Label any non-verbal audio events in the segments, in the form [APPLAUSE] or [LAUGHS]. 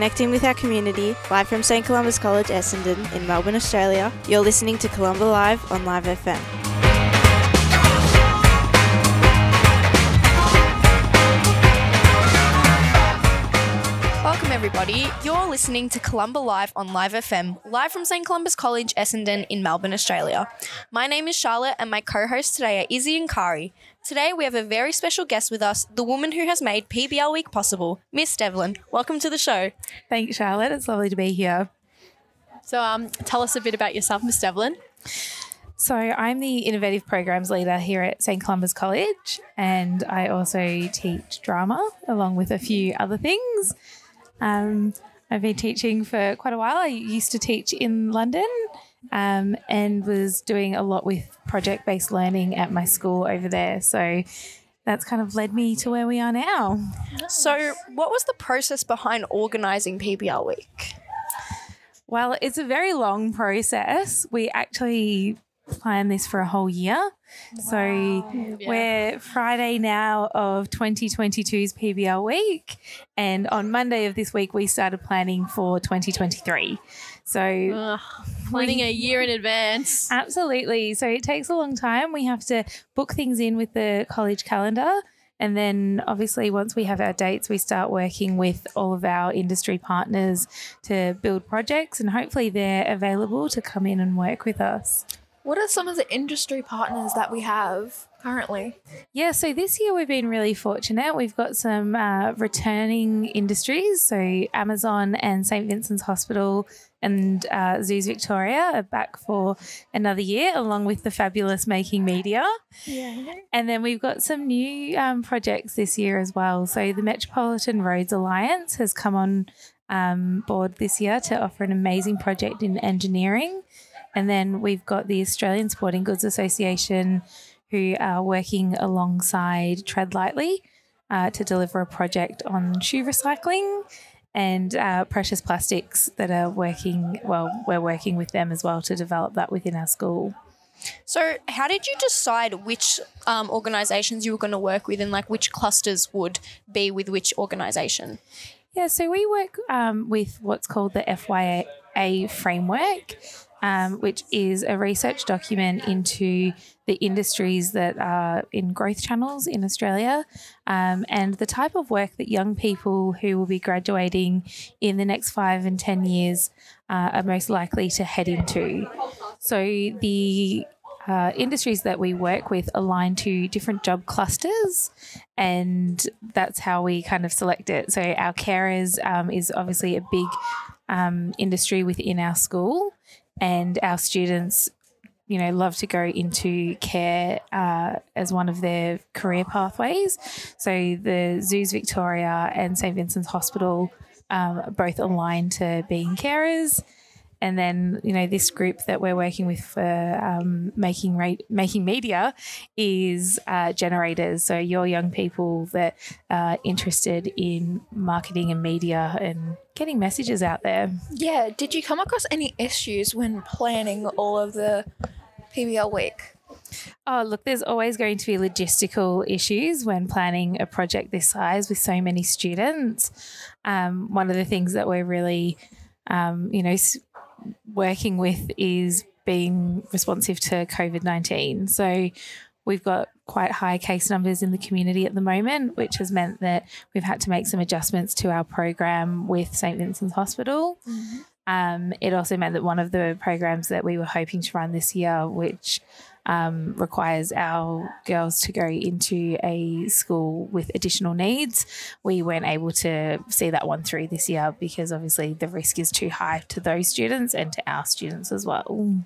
connecting with our community, live from St Columba's College, Essendon, in Melbourne, Australia. You're listening to Columba Live on Live FM. Welcome, everybody. You're listening to Columba Live on Live FM, live from St. Columba's College, Essendon, in Melbourne, Australia. My name is Charlotte, and my co hosts today are Izzy and Kari. Today, we have a very special guest with us, the woman who has made PBL Week possible, Miss Devlin. Welcome to the show. Thanks, Charlotte. It's lovely to be here. So, um, tell us a bit about yourself, Miss Devlin. So, I'm the Innovative Programs Leader here at St. Columba's College, and I also teach drama along with a few other things. Um, I've been teaching for quite a while. I used to teach in London um, and was doing a lot with project based learning at my school over there. So that's kind of led me to where we are now. So, what was the process behind organising PBL Week? Well, it's a very long process. We actually planned this for a whole year. So we're Friday now of 2022's PBL week. And on Monday of this week, we started planning for 2023. So Ugh, planning a year in advance. [LAUGHS] Absolutely. So it takes a long time. We have to book things in with the college calendar. And then, obviously, once we have our dates, we start working with all of our industry partners to build projects, and hopefully, they're available to come in and work with us. What are some of the industry partners that we have currently? Yeah, so this year we've been really fortunate. We've got some uh, returning industries. So, Amazon and St. Vincent's Hospital and uh, Zoos Victoria are back for another year, along with the fabulous Making Media. Yeah. And then we've got some new um, projects this year as well. So the Metropolitan Roads Alliance has come on um, board this year to offer an amazing project in engineering. And then we've got the Australian Sporting Goods Association who are working alongside Tread Lightly uh, to deliver a project on shoe recycling and uh, precious plastics that are working, well, we're working with them as well to develop that within our school. So, how did you decide which um, organisations you were going to work with and like which clusters would be with which organisation? Yeah, so we work um, with what's called the FYA framework, um, which is a research document into the industries that are in growth channels in Australia um, and the type of work that young people who will be graduating in the next five and 10 years uh, are most likely to head into. So the uh, industries that we work with align to different job clusters, and that's how we kind of select it. So, our carers um, is obviously a big um, industry within our school, and our students, you know, love to go into care uh, as one of their career pathways. So, the Zoos Victoria and St Vincent's Hospital um, both align to being carers and then you know this group that we're working with for um, making ra- making media is uh, generators. So you're young people that are interested in marketing and media and getting messages out there. Yeah. Did you come across any issues when planning all of the PBL week? Oh, look, there's always going to be logistical issues when planning a project this size with so many students. Um, one of the things that we're really, um, you know, working with is being responsive to COVID 19. So we've got quite high case numbers in the community at the moment, which has meant that we've had to make some adjustments to our program with St. Vincent's Hospital. Mm-hmm. Um, it also meant that one of the programs that we were hoping to run this year, which um, requires our girls to go into a school with additional needs. We weren't able to see that one through this year because obviously the risk is too high to those students and to our students as well.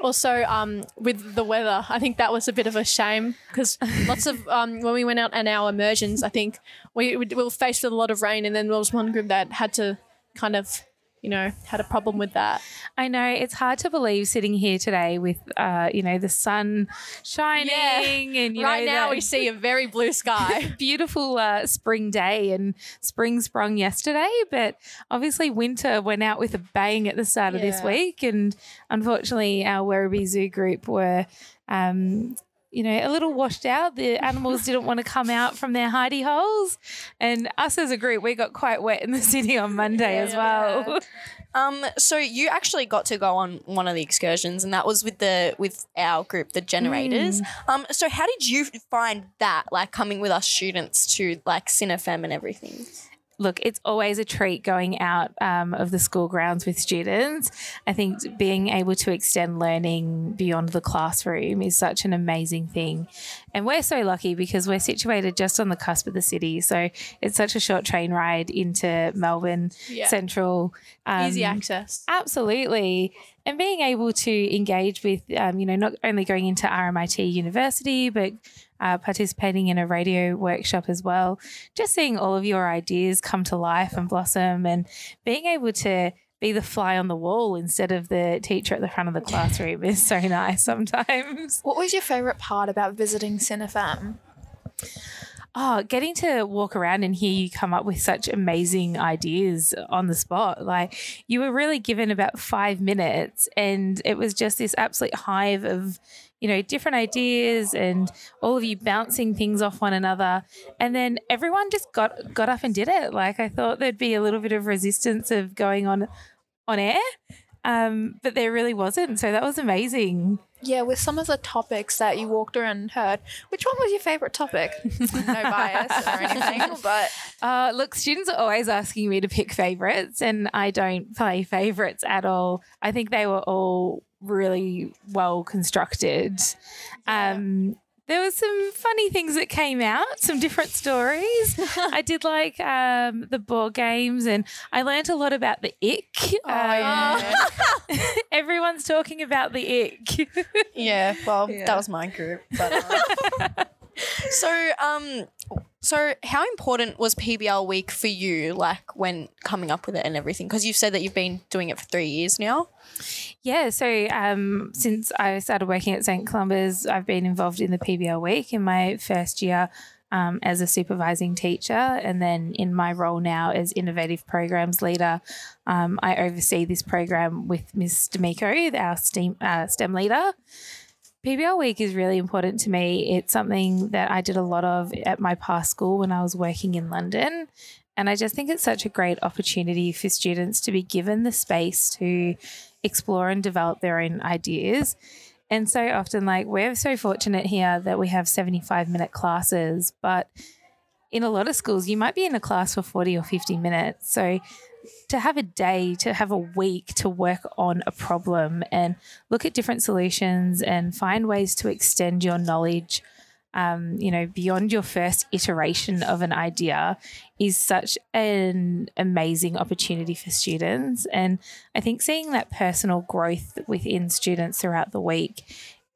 Also, um, with the weather, I think that was a bit of a shame because lots of um, when we went out and our immersions, I think we, we were faced with a lot of rain, and then there was one group that had to kind of you know, had a problem with that. I know it's hard to believe sitting here today with, uh, you know, the sun shining yeah. and you know, right know, now we see a very blue [LAUGHS] sky, beautiful uh, spring day, and spring sprung yesterday. But obviously, winter went out with a bang at the start yeah. of this week, and unfortunately, our Werribee Zoo group were. Um, you know, a little washed out. The animals [LAUGHS] didn't want to come out from their hidey holes. And us as a group, we got quite wet in the [LAUGHS] city on Monday as well. Um, so you actually got to go on one of the excursions, and that was with the with our group, the generators. Um, so how did you find that, like coming with us students to like SYN FM and everything? Look, it's always a treat going out um, of the school grounds with students. I think being able to extend learning beyond the classroom is such an amazing thing. And we're so lucky because we're situated just on the cusp of the city. So it's such a short train ride into Melbourne Yeah. Central. Um, Easy access. Absolutely. And being able to engage with, um, you know, not only going into RMIT University, but uh, participating in a radio workshop as well. Just seeing all of your ideas come to life and blossom and being able to be the fly on the wall instead of the teacher at the front of the [LAUGHS] classroom is so nice sometimes. What was your favourite part about visiting SYN FM? Oh, getting to walk around and hear you come up with such amazing ideas on the spot. Like you were really given about five minutes and it was just this absolute hive of, you know, different ideas and all of you bouncing things off one another. And then everyone just got got up and did it. Like I thought there'd be a little bit of resistance of going on on air. Um, but there really wasn't. So that was amazing. Yeah, with some of the topics that you walked around and heard, which one was your favourite topic? [LAUGHS] no bias or anything, [LAUGHS] but Uh, look, students are always asking me to pick favorites, and I don't play favorites at all. I think they were all really well constructed. Um, there were some funny things that came out, some different stories. [LAUGHS] I did like um, the board games, and I learned a lot about the ick. Oh, Um, [LAUGHS] everyone's talking about the ick. Yeah, well, [LAUGHS] Yeah. that was my group. But, uh, so, um, so how important was PBL week for you? Like when coming up with it and everything? Because you've said that you've been doing it for three years now. Yeah, so um, since I started working at St. Columba's, I've been involved in the PBL week in my first year um, as a supervising teacher, and then in my role now as innovative programs leader, um, I oversee this program with Ms. D'Amico, our STEM, uh, STEM leader. PBL week is really important to me. It's something that I did a lot of at my past school when I was working in London. And I just think it's such a great opportunity for students to be given the space to explore and develop their own ideas. And so often, like, we're so fortunate here that we have 75 minute classes, but in a lot of schools, you might be in a class for 40 or 50 minutes. So to have a day, to have a week to work on a problem and look at different solutions and find ways to extend your knowledge um, you know, beyond your first iteration of an idea is such an amazing opportunity for students. And I think seeing that personal growth within students throughout the week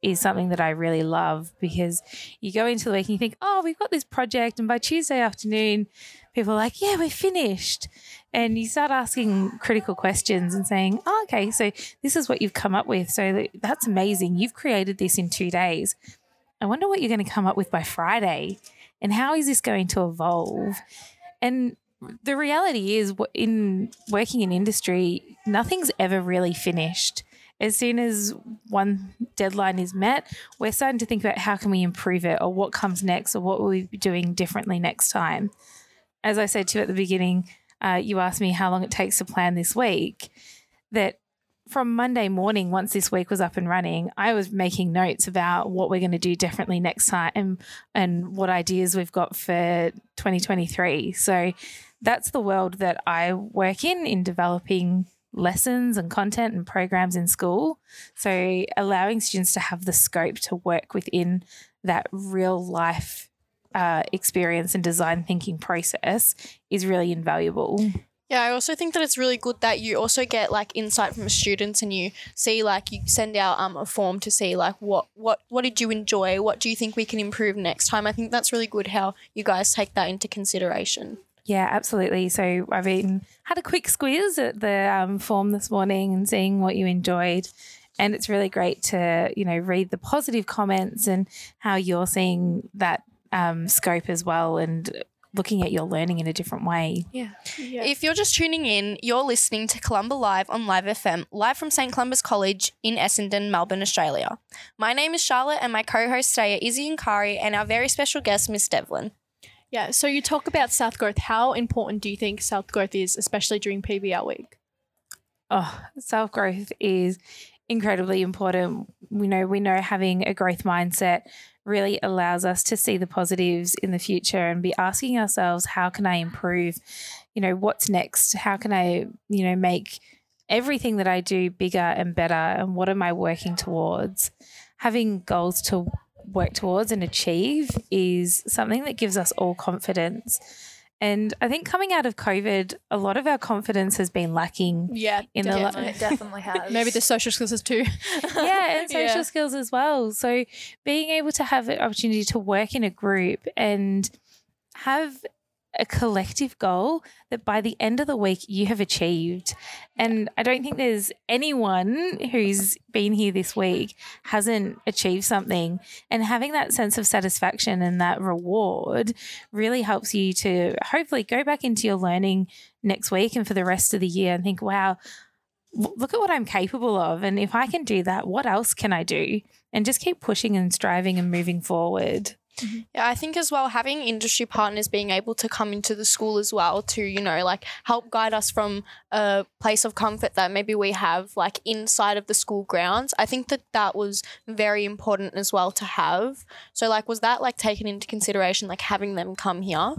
is something that I really love because you go into the week and you think, oh, we've got this project. And by Tuesday afternoon, people are like, yeah, we're finished. And you start asking critical questions and saying, oh, okay, so this is what you've come up with. So that's amazing. You've created this in two days. I wonder what you're going to come up with by Friday and how is this going to evolve? And the reality is, in working in industry, nothing's ever really finished. As soon as one deadline is met, we're starting to think about how can we improve it or what comes next or what will we be doing differently next time. As I said to you at the beginning, uh, you asked me how long it takes to plan this week. That from Monday morning, once this week was up and running, I was making notes about what we're going to do differently next time and, and what ideas we've got for 2023. So that's the world that I work in, in developing lessons and content and programs in school. So allowing students to have the scope to work within that real life uh, experience and design thinking process is really invaluable. Yeah, I also think that it's really good that you also get like insight from students and you see like you send out um a form to see like what what what did you enjoy? What do you think we can improve next time? I think that's really good how you guys take that into consideration. Yeah, absolutely. So I've been had a quick squeeze at the um, form this morning and seeing what you enjoyed, and it's really great to you know read the positive comments and how you're seeing that um, scope as well and looking at your learning in a different way. Yeah. If you're just tuning in, you're listening to Columba Live on Live FM, live from St. Columba's College in Essendon, Melbourne, Australia. My name is Charlotte, and my co hosts today are Izzy and Kari, and our very special guest, Miss Devlin. Yeah. So you talk about South growth. How important do you think South growth is, especially during PBL week? Oh, self growth is incredibly important. We know we know having a growth mindset really allows us to see the positives in the future and be asking ourselves, how can I improve? You know, what's next? How can I, you know, make everything that I do bigger and better? And what am I working towards? Having goals to work towards and achieve is something that gives us all confidence. And I think coming out of COVID, a lot of our confidence has been lacking Yeah. in the la- Definitely, it definitely [LAUGHS] has. Maybe the social skills is too. [LAUGHS] yeah, and [LAUGHS] social Yeah. skills as well. So being able to have the opportunity to work in a group and have a collective goal that by the end of the week you have achieved. And I don't think there's anyone who's been here this week hasn't achieved something. And having that sense of satisfaction and that reward really helps you to hopefully go back into your learning next week and for the rest of the year and think, wow, look at what I'm capable of. And if I can do that, what else can I do? And just keep pushing and striving and moving forward. Mm-hmm. Yeah, I think as well having industry partners being able to come into the school as well to, you know, like help guide us from a place of comfort that maybe we have like inside of the school grounds. I think that that was very important as well to have. So like was that like taken into consideration like having them come here?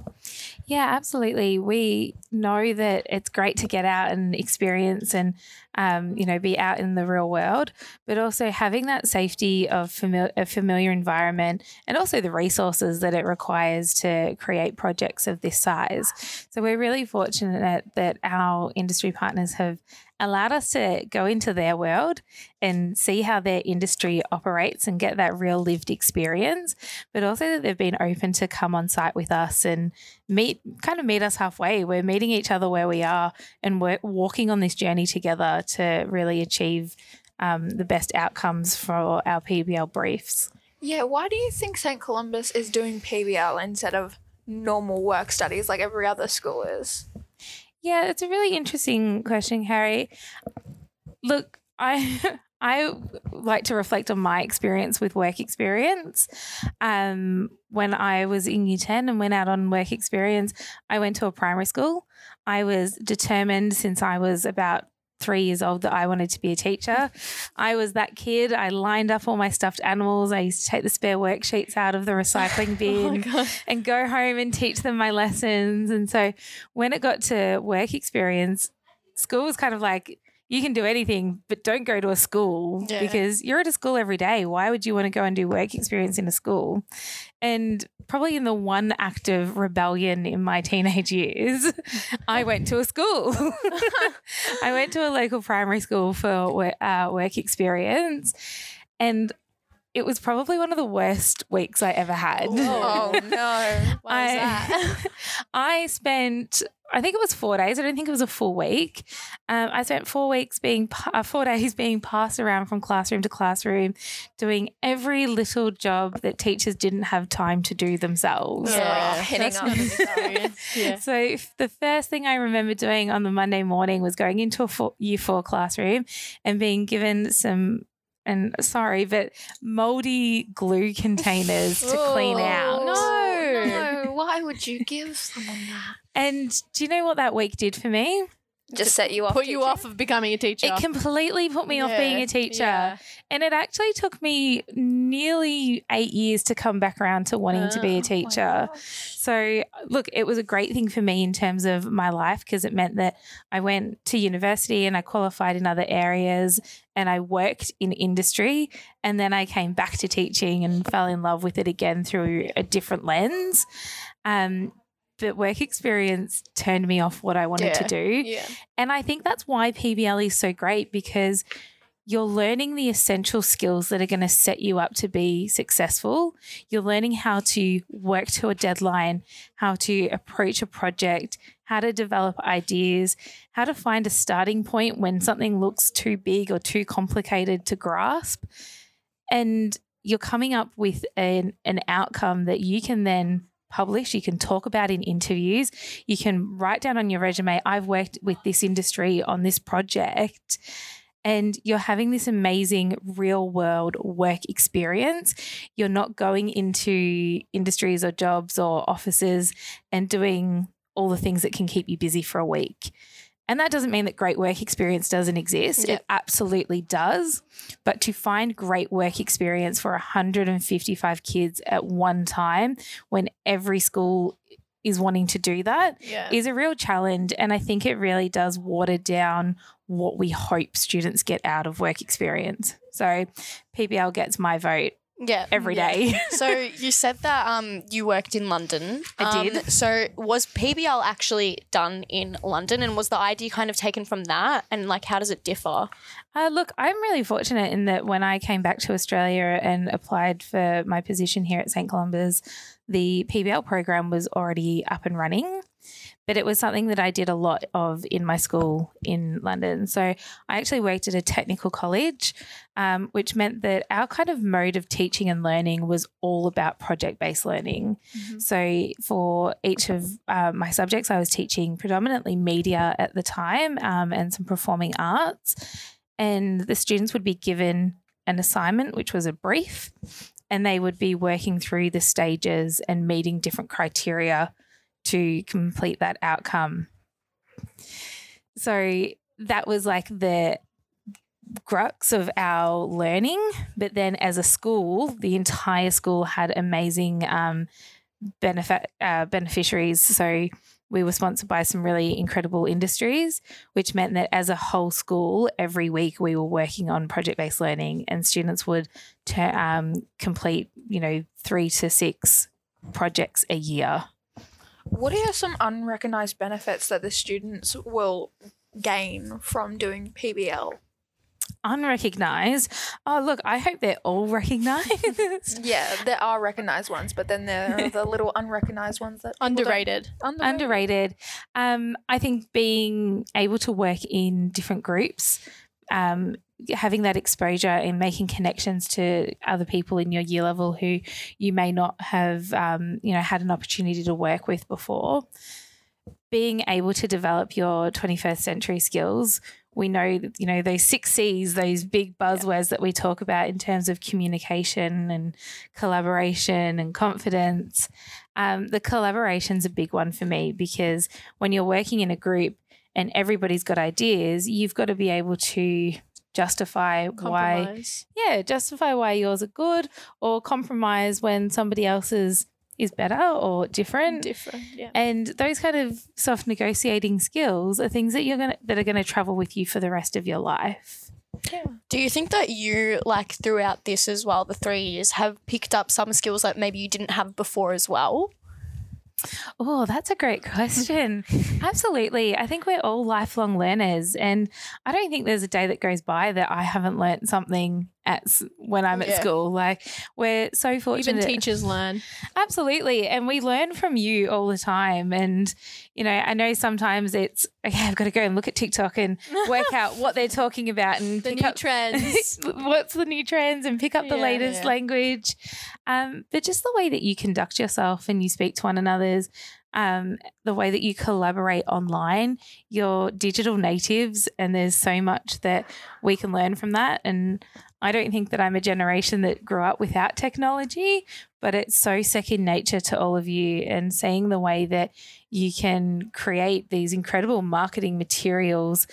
Yeah, absolutely. We know that it's great to get out and experience and, um, you know, be out in the real world, but also having that safety of famil- a familiar environment and also the resources that it requires to create projects of this size. So we're really fortunate that our industry partners have allowed us to go into their world and see how their industry operates and get that real lived experience, but also that they've been open to come on site with us and meet kind of meet us halfway. We're meeting each other where we are and we're walking on this journey together to really achieve um, the best outcomes for our PBL briefs. Yeah, why do you think St. Columba's is doing PBL instead of normal work studies like every other school is? Yeah, it's a really interesting question, Harry. Look, I [LAUGHS] I like to reflect on my experience with work experience. Um, when I was in year 10 and went out on work experience, I went to a primary school. I was determined since I was about three years old that I wanted to be a teacher. I was that kid. I lined up all my stuffed animals. I used to take the spare worksheets out of the recycling [LAUGHS] oh bin and go home and teach them my lessons. And so when it got to work experience, school was kind of like, you can do anything, but don't go to a school Yeah. because you're at a school every day. Why would you want to go and do work experience in a school? And probably in the one act of rebellion in my teenage years, [LAUGHS] I went to a school. [LAUGHS] I went to a local primary school for work, uh, work experience. And it was probably one of the worst weeks I ever had. Oh no. [LAUGHS] Why is I, that? [LAUGHS] I spent, I think it was four days. I don't think it was a full week. Um, I spent four weeks being, pa- uh, four days being passed around from classroom to classroom, doing every little job that teachers didn't have time to do themselves. Yeah, Yeah, hitting up. not an experience. Yeah. So f- the first thing I remember doing on the Monday morning was going into a four, year four classroom and being given some, and sorry, but moldy glue containers to clean out. Oh, no. No, why would you give someone that? And do you know what that week did for me? Just set you off. Put you off of becoming a teacher. It completely put me off being a teacher. yeah. And it actually took me nearly eight years to come back around to wanting to be Oh, a teacher. So, look, it was a great thing for me in terms of my life because it meant that I went to university and I qualified in other areas and I worked in industry. And then I came back to teaching and fell in love with it again through a different lens. Um, but work experience turned me off what I wanted to do. Yeah. And I think that's why PBL is so great because you're learning the essential skills that are going to set you up to be successful. You're learning how to work to a deadline, how to approach a project, how to develop ideas, how to find a starting point when something looks too big or too complicated to grasp. And you're coming up with an, an outcome that you can then publish, you can talk about in interviews, you can write down on your resume, I've worked with this industry on this project. And you're having this amazing real world work experience. You're not going into industries or jobs or offices and doing all the things that can keep you busy for a week. And that doesn't mean that great work experience doesn't exist. Yep. It absolutely does. But to find great work experience for 155 kids at one time when every school is wanting to do that Yeah. is a real challenge. And I think it really does water down what we hope students get out of work experience. So PBL gets my vote Yeah. every day. [LAUGHS] so you said that um you worked in London. I Um, did. So was PBL actually done in London, and was the idea kind of taken from that? And like, how does it differ? Uh, look, I'm really fortunate in that when I came back to Australia and applied for my position here at St. Columba's, the PBL program was already up and running. But it was something that I did a lot of in my school in London. So I actually worked at a technical college, um, which meant that our kind of mode of teaching and learning was all about project based learning. So for each of uh, my subjects, I was teaching predominantly media at the time um, and some performing arts and the students would be given an assignment, which was a brief, and they would be working through the stages and meeting different criteria to complete that outcome. So that was like the crux of our learning. But then as a school, the entire school had amazing um, benefit uh, beneficiaries. So we were sponsored by some really incredible industries, which meant that as a whole school, every week we were working on project based learning, and students would ter- um, complete, you know, three to six projects a year. What are some unrecognized benefits that the students will gain from doing PBL? Unrecognized. Oh, look, I hope they're all [LAUGHS] recognized. Yeah, there are recognized ones, but then there are the little unrecognized ones that Underrated. Underrated. underrated. Um, I think being able to work in different groups, um, having that exposure and making connections to other people in your year level who you may not have, um, you know, had an opportunity to work with before. Being able to develop your 21st century skills. We know, that, you know, those six C's, those big buzzwords that we talk about in terms of communication and collaboration and confidence. Um, the collaboration's a big one for me because when you're working in a group and everybody's got ideas, you've got to be able to justify why, yeah, justify why yours are good or compromise when somebody else's is better or different. Different. Yeah. And those kind of soft negotiating skills are things that you're gonna that are gonna travel with you for the rest of your life. yeah. Do you think that you like throughout this as well, the three years, have picked up some skills that maybe you didn't have before as well? Oh, that's a great question. [LAUGHS] Absolutely. I think we're all lifelong learners. And I don't think there's a day that goes by that I haven't learnt something at when I'm at Yeah. school. Like we're so fortunate. Even teachers learn. Absolutely. And we learn from you all the time. And, you know, I know sometimes it's, okay, I've got to go and look at TikTok and work out what they're [LAUGHS] talking about and The pick new up [LAUGHS] trends. what's the new trends and pick up the Yeah, latest yeah. language. Um, but just the way that you conduct yourself and you speak to one another's, um, the way that you collaborate online, you're digital natives, and there's so much that we can learn from that. And I don't think that I'm a generation that grew up without technology, but it's so second nature to all of you. And seeing the way that you can create these incredible marketing materials,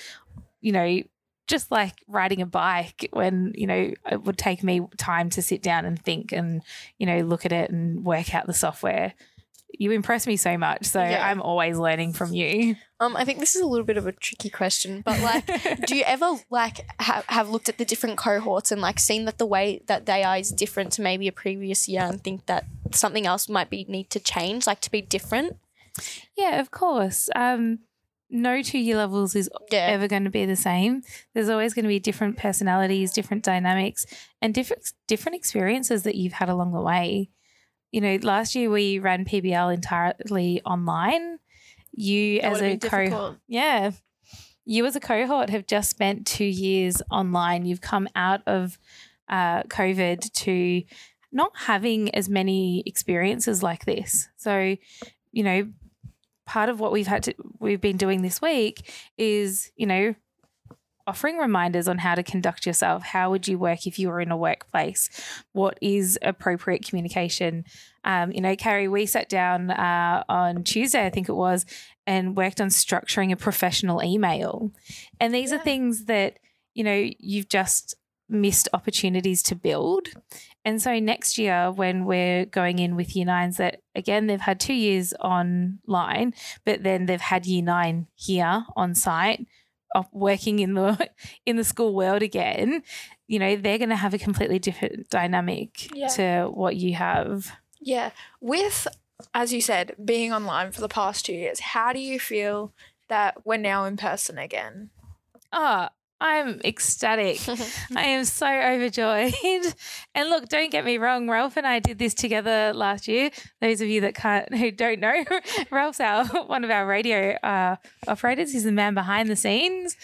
you know, just like riding a bike when, you know, it would take me time to sit down and think and, you know, look at it and work out the software. You impress me so much. So Yeah. I'm always learning from you. Um, I think this is a little bit of a tricky question, but like, [LAUGHS] do you ever like ha- have looked at the different cohorts and like seen that the way that they are is different to maybe a previous year and think that something else might be need to change, like to be different? Yeah, of course. Um, no two year levels is Yeah. ever going to be the same. There's always going to be different personalities, different dynamics, and different different experiences that you've had along the way. You know, last year we ran PBL entirely online. You That as a cohort, yeah, you as a cohort have just spent two years online. You've come out of uh, COVID to not having as many experiences like this. So, you know, part of what we've had to we've been doing this week is, you know, offering reminders on how to conduct yourself. How would you work if you were in a workplace? What is appropriate communication? Um, you know, Kari, we sat down uh, on Tuesday, I think it was, and worked on structuring a professional email. And these are things that, you know, you've just missed opportunities to build. And so next year, when we're going in with year nines, that again, they've had two years online, but then they've had year nine here on site working in the [LAUGHS] in the school world again you know they're going to have a completely different dynamic Yeah. to what you have Yeah. With, as you said, being online for the past two years, how do you feel that we're now in person again? oh i'm ecstatic. [LAUGHS] I am so overjoyed. [LAUGHS] And look don't get me wrong ralph and i did this together last year. Those of you that can't [LAUGHS] who don't know ralph's our one of our radio uh, operators. He's the man behind the scenes.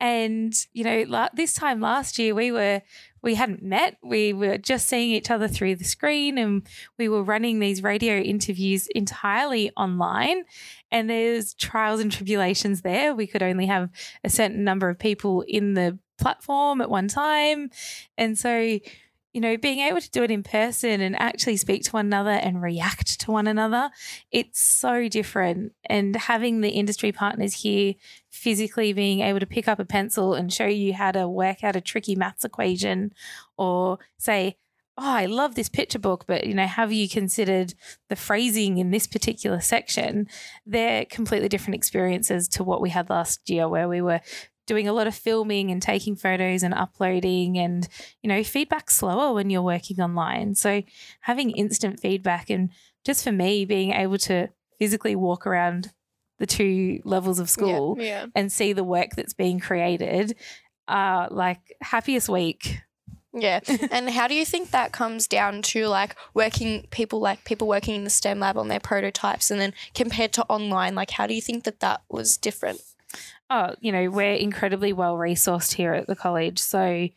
And you know la- this time last year we were we hadn't met. We were just seeing each other through the screen and we were running these radio interviews entirely online. And there's trials and tribulations there. We could only have a certain number of people in the platform at one time. And so you know being able to do it in person and actually speak to one another and react to one another it's so different. And having the industry partners here physically being able to pick up a pencil and show you how to work out a tricky maths equation or say oh i love this picture book but you know have you considered the phrasing in this particular section? They're completely different experiences to what we had last year where we were doing a lot of filming and taking photos and uploading and you know feedback's slower when you're working online so having instant feedback and just for me being able to physically walk around the two levels of school Yeah. and see the work that's being created uh like happiest week Yeah. [LAUGHS] and how do you think that comes down to like working people like people working in the STEM lab on their prototypes and then compared to online? Like, how do you think that that was different? Oh, you know, we're incredibly well resourced here at the college. So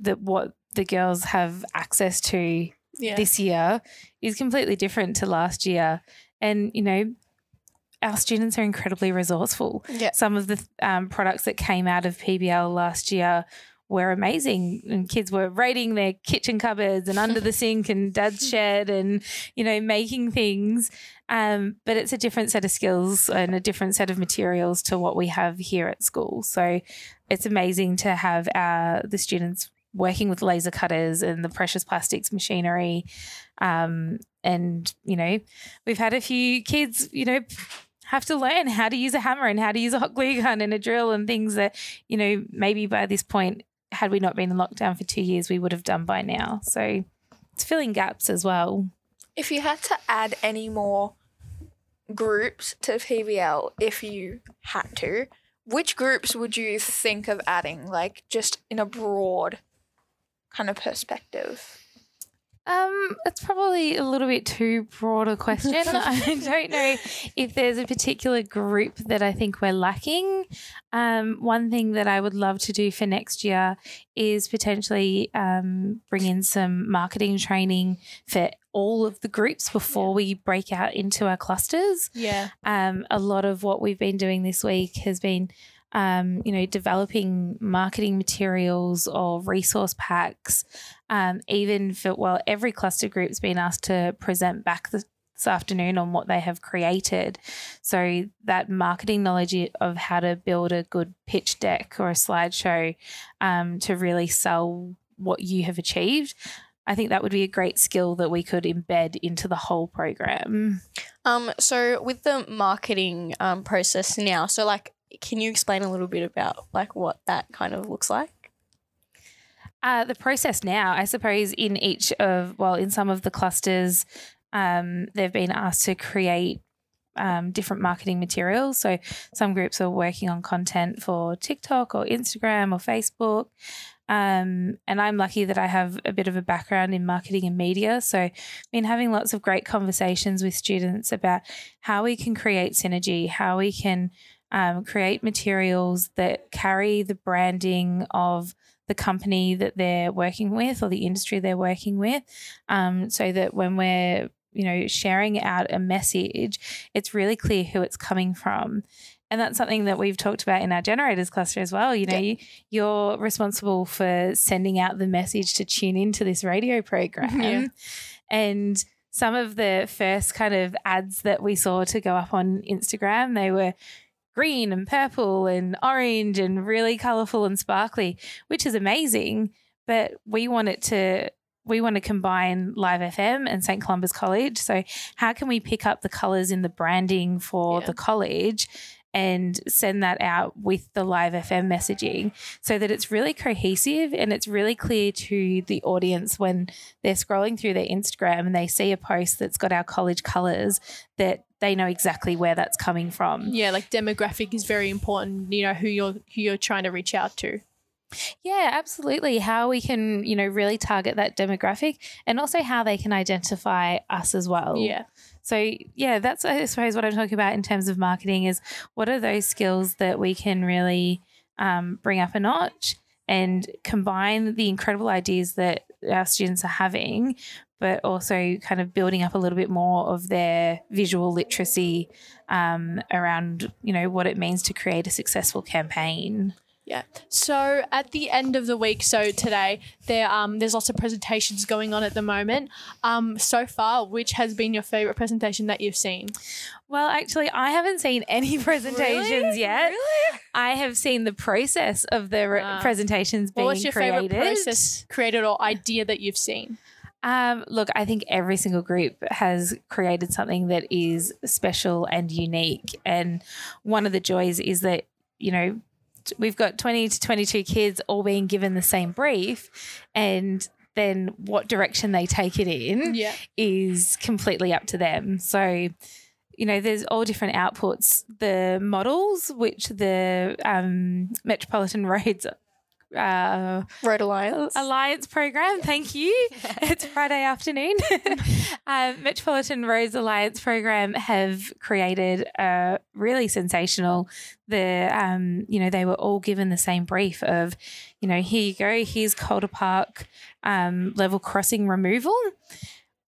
that what the girls have access to Yeah. this year is completely different to last year. And, you know, our students are incredibly resourceful. Yeah. Some of the um, products that came out of PBL last year were amazing and kids were raiding their kitchen cupboards and under the [LAUGHS] sink and dad's shed and you know making things um, but it's a different set of skills and a different set of materials to what we have here at school. So it's amazing to have our the students working with laser cutters and the precious plastics machinery. Um, and you know we've had a few kids you know have to learn how to use a hammer and how to use a hot glue gun and a drill and things that you know maybe by this point had we not been in lockdown for two years we would have done by now. So it's filling gaps as well. If you had to add any more groups to PBL, if you had to, which groups would you think of adding? Like just in a broad kind of perspective. Um, it's probably a little bit too broad a question. [LAUGHS] I don't know if there's a particular group that I think we're lacking. Um, one thing that I would love to do for next year is potentially um, bring in some marketing training for all of the groups before we break out into our clusters Yeah. um, a lot of what we've been doing this week has been um, you know developing marketing materials or resource packs um, even for well every cluster group's been asked to present back this, this afternoon on what they have created so that marketing knowledge of how to build a good pitch deck or a slideshow um, to really sell what you have achieved I think that would be a great skill that we could embed into the whole program. Um, so with the marketing um, process now, so like, can you explain a little bit about like what that kind of looks like? Uh, the process now, I suppose, in each of, well, in some of the clusters, um, they've been asked to create um, different marketing materials. So some groups are working on content for TikTok or Instagram or Facebook. Um, and I'm lucky that I have a bit of a background in marketing and media. So I've been having lots of great conversations with students about how we can create synergy, how we can um, create materials that carry the branding of the company that they're working with or the industry they're working with, um, so that when we're you know sharing out a message, it's really clear who it's coming from. And that's something that we've talked about in our generators cluster as well. You know, you, you're responsible for sending out the message to tune into this radio [LAUGHS] program. Yeah. And some of the first kind of ads that we saw to go up on Instagram, they were green and purple and orange and really colorful and sparkly, which is amazing. But we want it to we want to combine Live FM and St. Columba's College. So how can we pick up the colors in the branding for Yeah. the college and send that out with the Live FM messaging so that it's really cohesive and it's really clear to the audience when they're scrolling through their Instagram and they see a post that's got our college colors that they know exactly where that's coming from. Yeah, like demographic is very important. You know who you're who you're trying to reach out to. Yeah, absolutely. How we can, you know, really target that demographic and also how they can identify us as well. Yeah, So, yeah, that's, I suppose, what I'm talking about in terms of marketing is what are those skills that we can really um, bring up a notch and combine the incredible ideas that our students are having, but also kind of building up a little bit more of their visual literacy um, around, you know, what it means to create a successful campaign. yeah. So at the end of the week, so today there um there's lots of presentations going on at the moment. Um, so far, which has been your favorite presentation that you've seen? Well, actually, I haven't seen any [LAUGHS] presentations yet. Really? I have seen the process of the re- Ah. presentations being What was your created. favorite process created or idea that you've seen? Um, look, I think every single group has created something that is special and unique. And one of the joys is that, you know, we've got 20 to 22 kids all being given the same brief. And then what direction they take it in Yeah. is completely up to them. So, you know, there's all different outputs. The models, which the um, Metropolitan [LAUGHS] Roads uh, Road Alliance. Alliance program. Thank you. [LAUGHS] it's Friday afternoon. um, [LAUGHS] Metropolitan Roads Alliance program have created a really sensational. The um, you know they were all given the same brief of, you know, here you go. Here's Calder Park um, level crossing removal.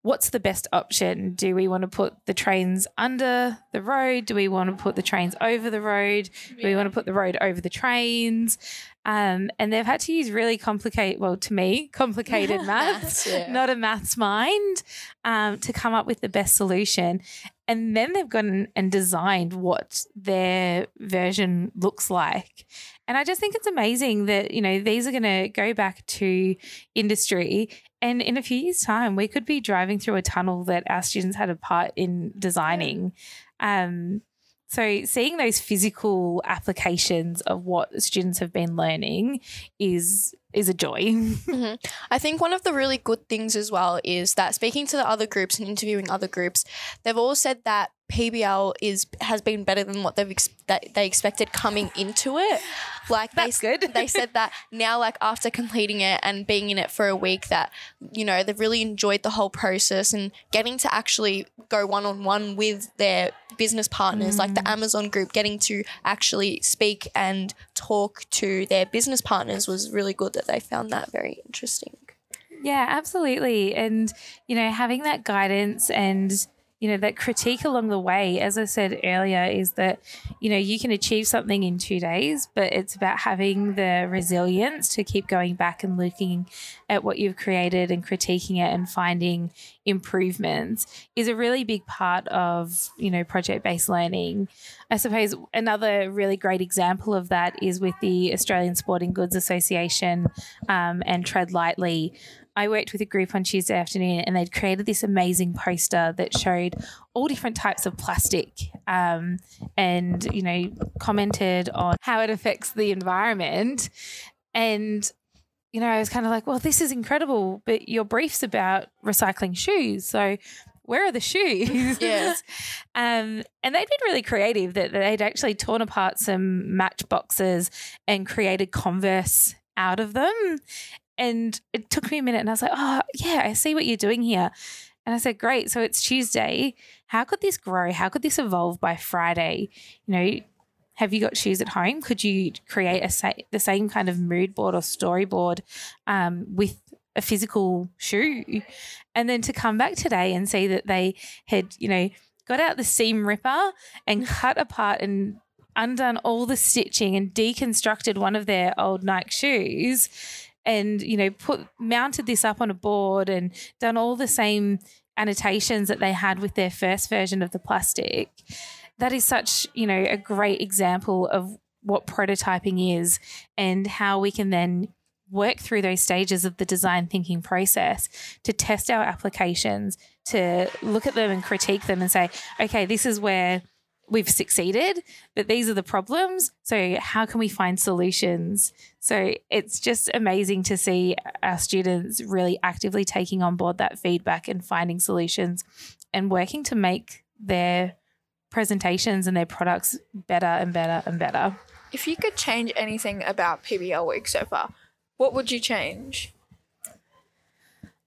What's the best option? Do we want to put the trains under the road? Do we want to put the trains over the road? Do we want to put the road over the trains? Um, and they've had to use really complicated, well, to me, complicated [LAUGHS] maths, yeah. not a maths mind, um, to come up with the best solution. And then they've gone and designed what their version looks like. And I just think it's amazing that, you know, these are going to go back to industry. And in a few years' time, we could be driving through a tunnel that our students had a part in designing. Um, so seeing those physical applications of what students have been learning is is a joy. [LAUGHS] Mm-hmm. I think one of the really good things as well is that speaking to the other groups and interviewing other groups, they've all said that PBL is has been better than what they've ex- that they expected coming into it. Like That's they, good. they said that now, like after completing it and being in it for a week, that you know they've really enjoyed the whole process and getting to actually go one on one with their business partners, like the mm. Amazon group, getting to actually speak and talk to their business partners was really good. That they found that very interesting. Yeah, absolutely. And, you know, having that guidance and, you know, that critique along the way, as I said earlier, is that, you know, you can achieve something in two days, but it's about having the resilience to keep going back and looking at what you've created and critiquing it and finding improvements is a really big part of, you know, project based learning. I suppose another really great example of that is with the Australian Sporting Goods Association um, and Tread Lightly. I worked with a group on Tuesday afternoon and they'd created this amazing poster that showed all different types of plastic um, and, you know, commented on how it affects the environment. And, you know, I was kind of like, well, this is incredible, but your brief's about recycling shoes. So, where are the shoes? Yeah. [LAUGHS] um, and they'd been really creative that they'd actually torn apart some matchboxes and created Converse out of them. And it took me a minute and I was like, oh, yeah, I see what you're doing here. And I said, great. So it's Tuesday. How could this grow? How could this evolve by Friday? You know, have you got shoes at home? Could you create a sa- the same kind of mood board or storyboard um, with a physical shoe? And then to come back today and see that they had, you know, got out the seam ripper and cut apart and undone all the stitching and deconstructed one of their old Nike shoes and you know put mounted this up on a board and done all the same annotations that they had with their first version of the plastic. That is such you know a great example of what prototyping is and how we can then work through those stages of the design thinking process to test our applications to look at them and critique them and say okay this is where we've succeeded, but these are the problems. So, how can we find solutions? So, it's just amazing to see our students really actively taking on board that feedback and finding solutions and working to make their presentations and their products better and better and better. If you could change anything about PBL week so far, what would you change?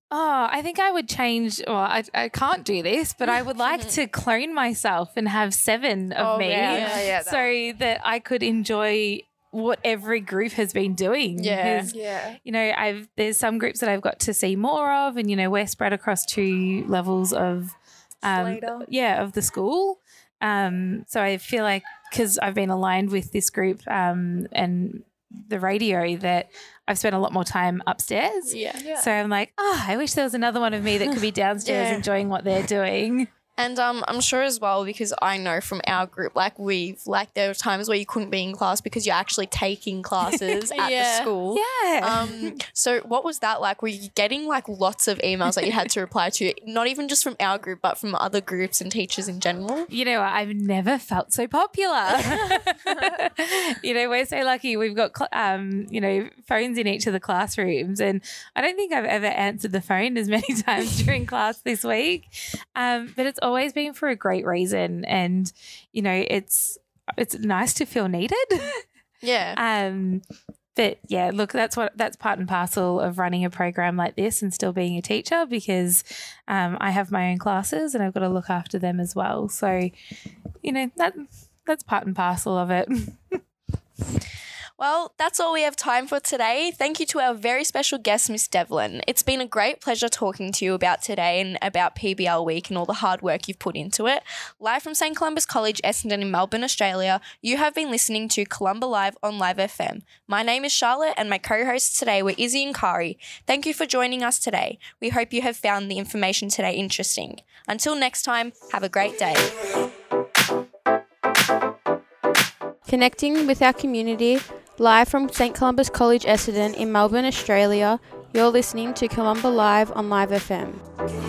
Oh, I think I would change. Well, I, I can't do this, but I would like to [LAUGHS] clone myself and have seven of Oh, me yeah, yeah, yeah, that so that I could enjoy what every group has been doing. Yeah. 'Cause, Yeah. You know, I've there's some groups that I've got to see more of, and you know, we're spread across two levels of, um, Slater. yeah, of the school. Um, so I feel like because I've been aligned with this group um, and the radio that I've spent a lot more time upstairs. Yeah. So I'm like, oh, I wish there was another one of me that could be [LAUGHS] downstairs Yeah. enjoying what they're doing. And um, I'm sure as well because I know from our group, like we've like there were times where you couldn't be in class because you're actually taking classes [LAUGHS] at the school. Yeah. Um, so what was that like? Were you getting like lots of emails that you had to reply to, not even just from our group, but from other groups and teachers in general? you know. I've never felt so popular. [LAUGHS] you know, we're so lucky. We've got, cl- um, you know, phones in each of the classrooms, and I don't think I've ever answered the phone as many [LAUGHS] times during class this week. Um, but it's always been for a great reason, and you know, it's it's nice to feel needed. [LAUGHS] Yeah. Um, but yeah, look, that's what that's part and parcel of running a program like this and still being a teacher because um, I have my own classes and I've got to look after them as well. So, you know that that's part and parcel of it. [LAUGHS] Well, that's all we have time for today. Thank you to our very special guest, Miss Devlin. It's been a great pleasure talking to you about today and about PBL Week and all the hard work you've put into it. Live from St. Columba's College, Essendon in Melbourne, Australia, you have been listening to Columba Live on SYN FM. My name is Charlotte and my co-hosts today were Izzy and Kari. Thank you for joining us today. We hope you have found the information today interesting. Until next time, have a great day. Connecting with our community, live from St Columba's College Essendon in Melbourne, Australia, you're listening to Columba Live on SYN FM.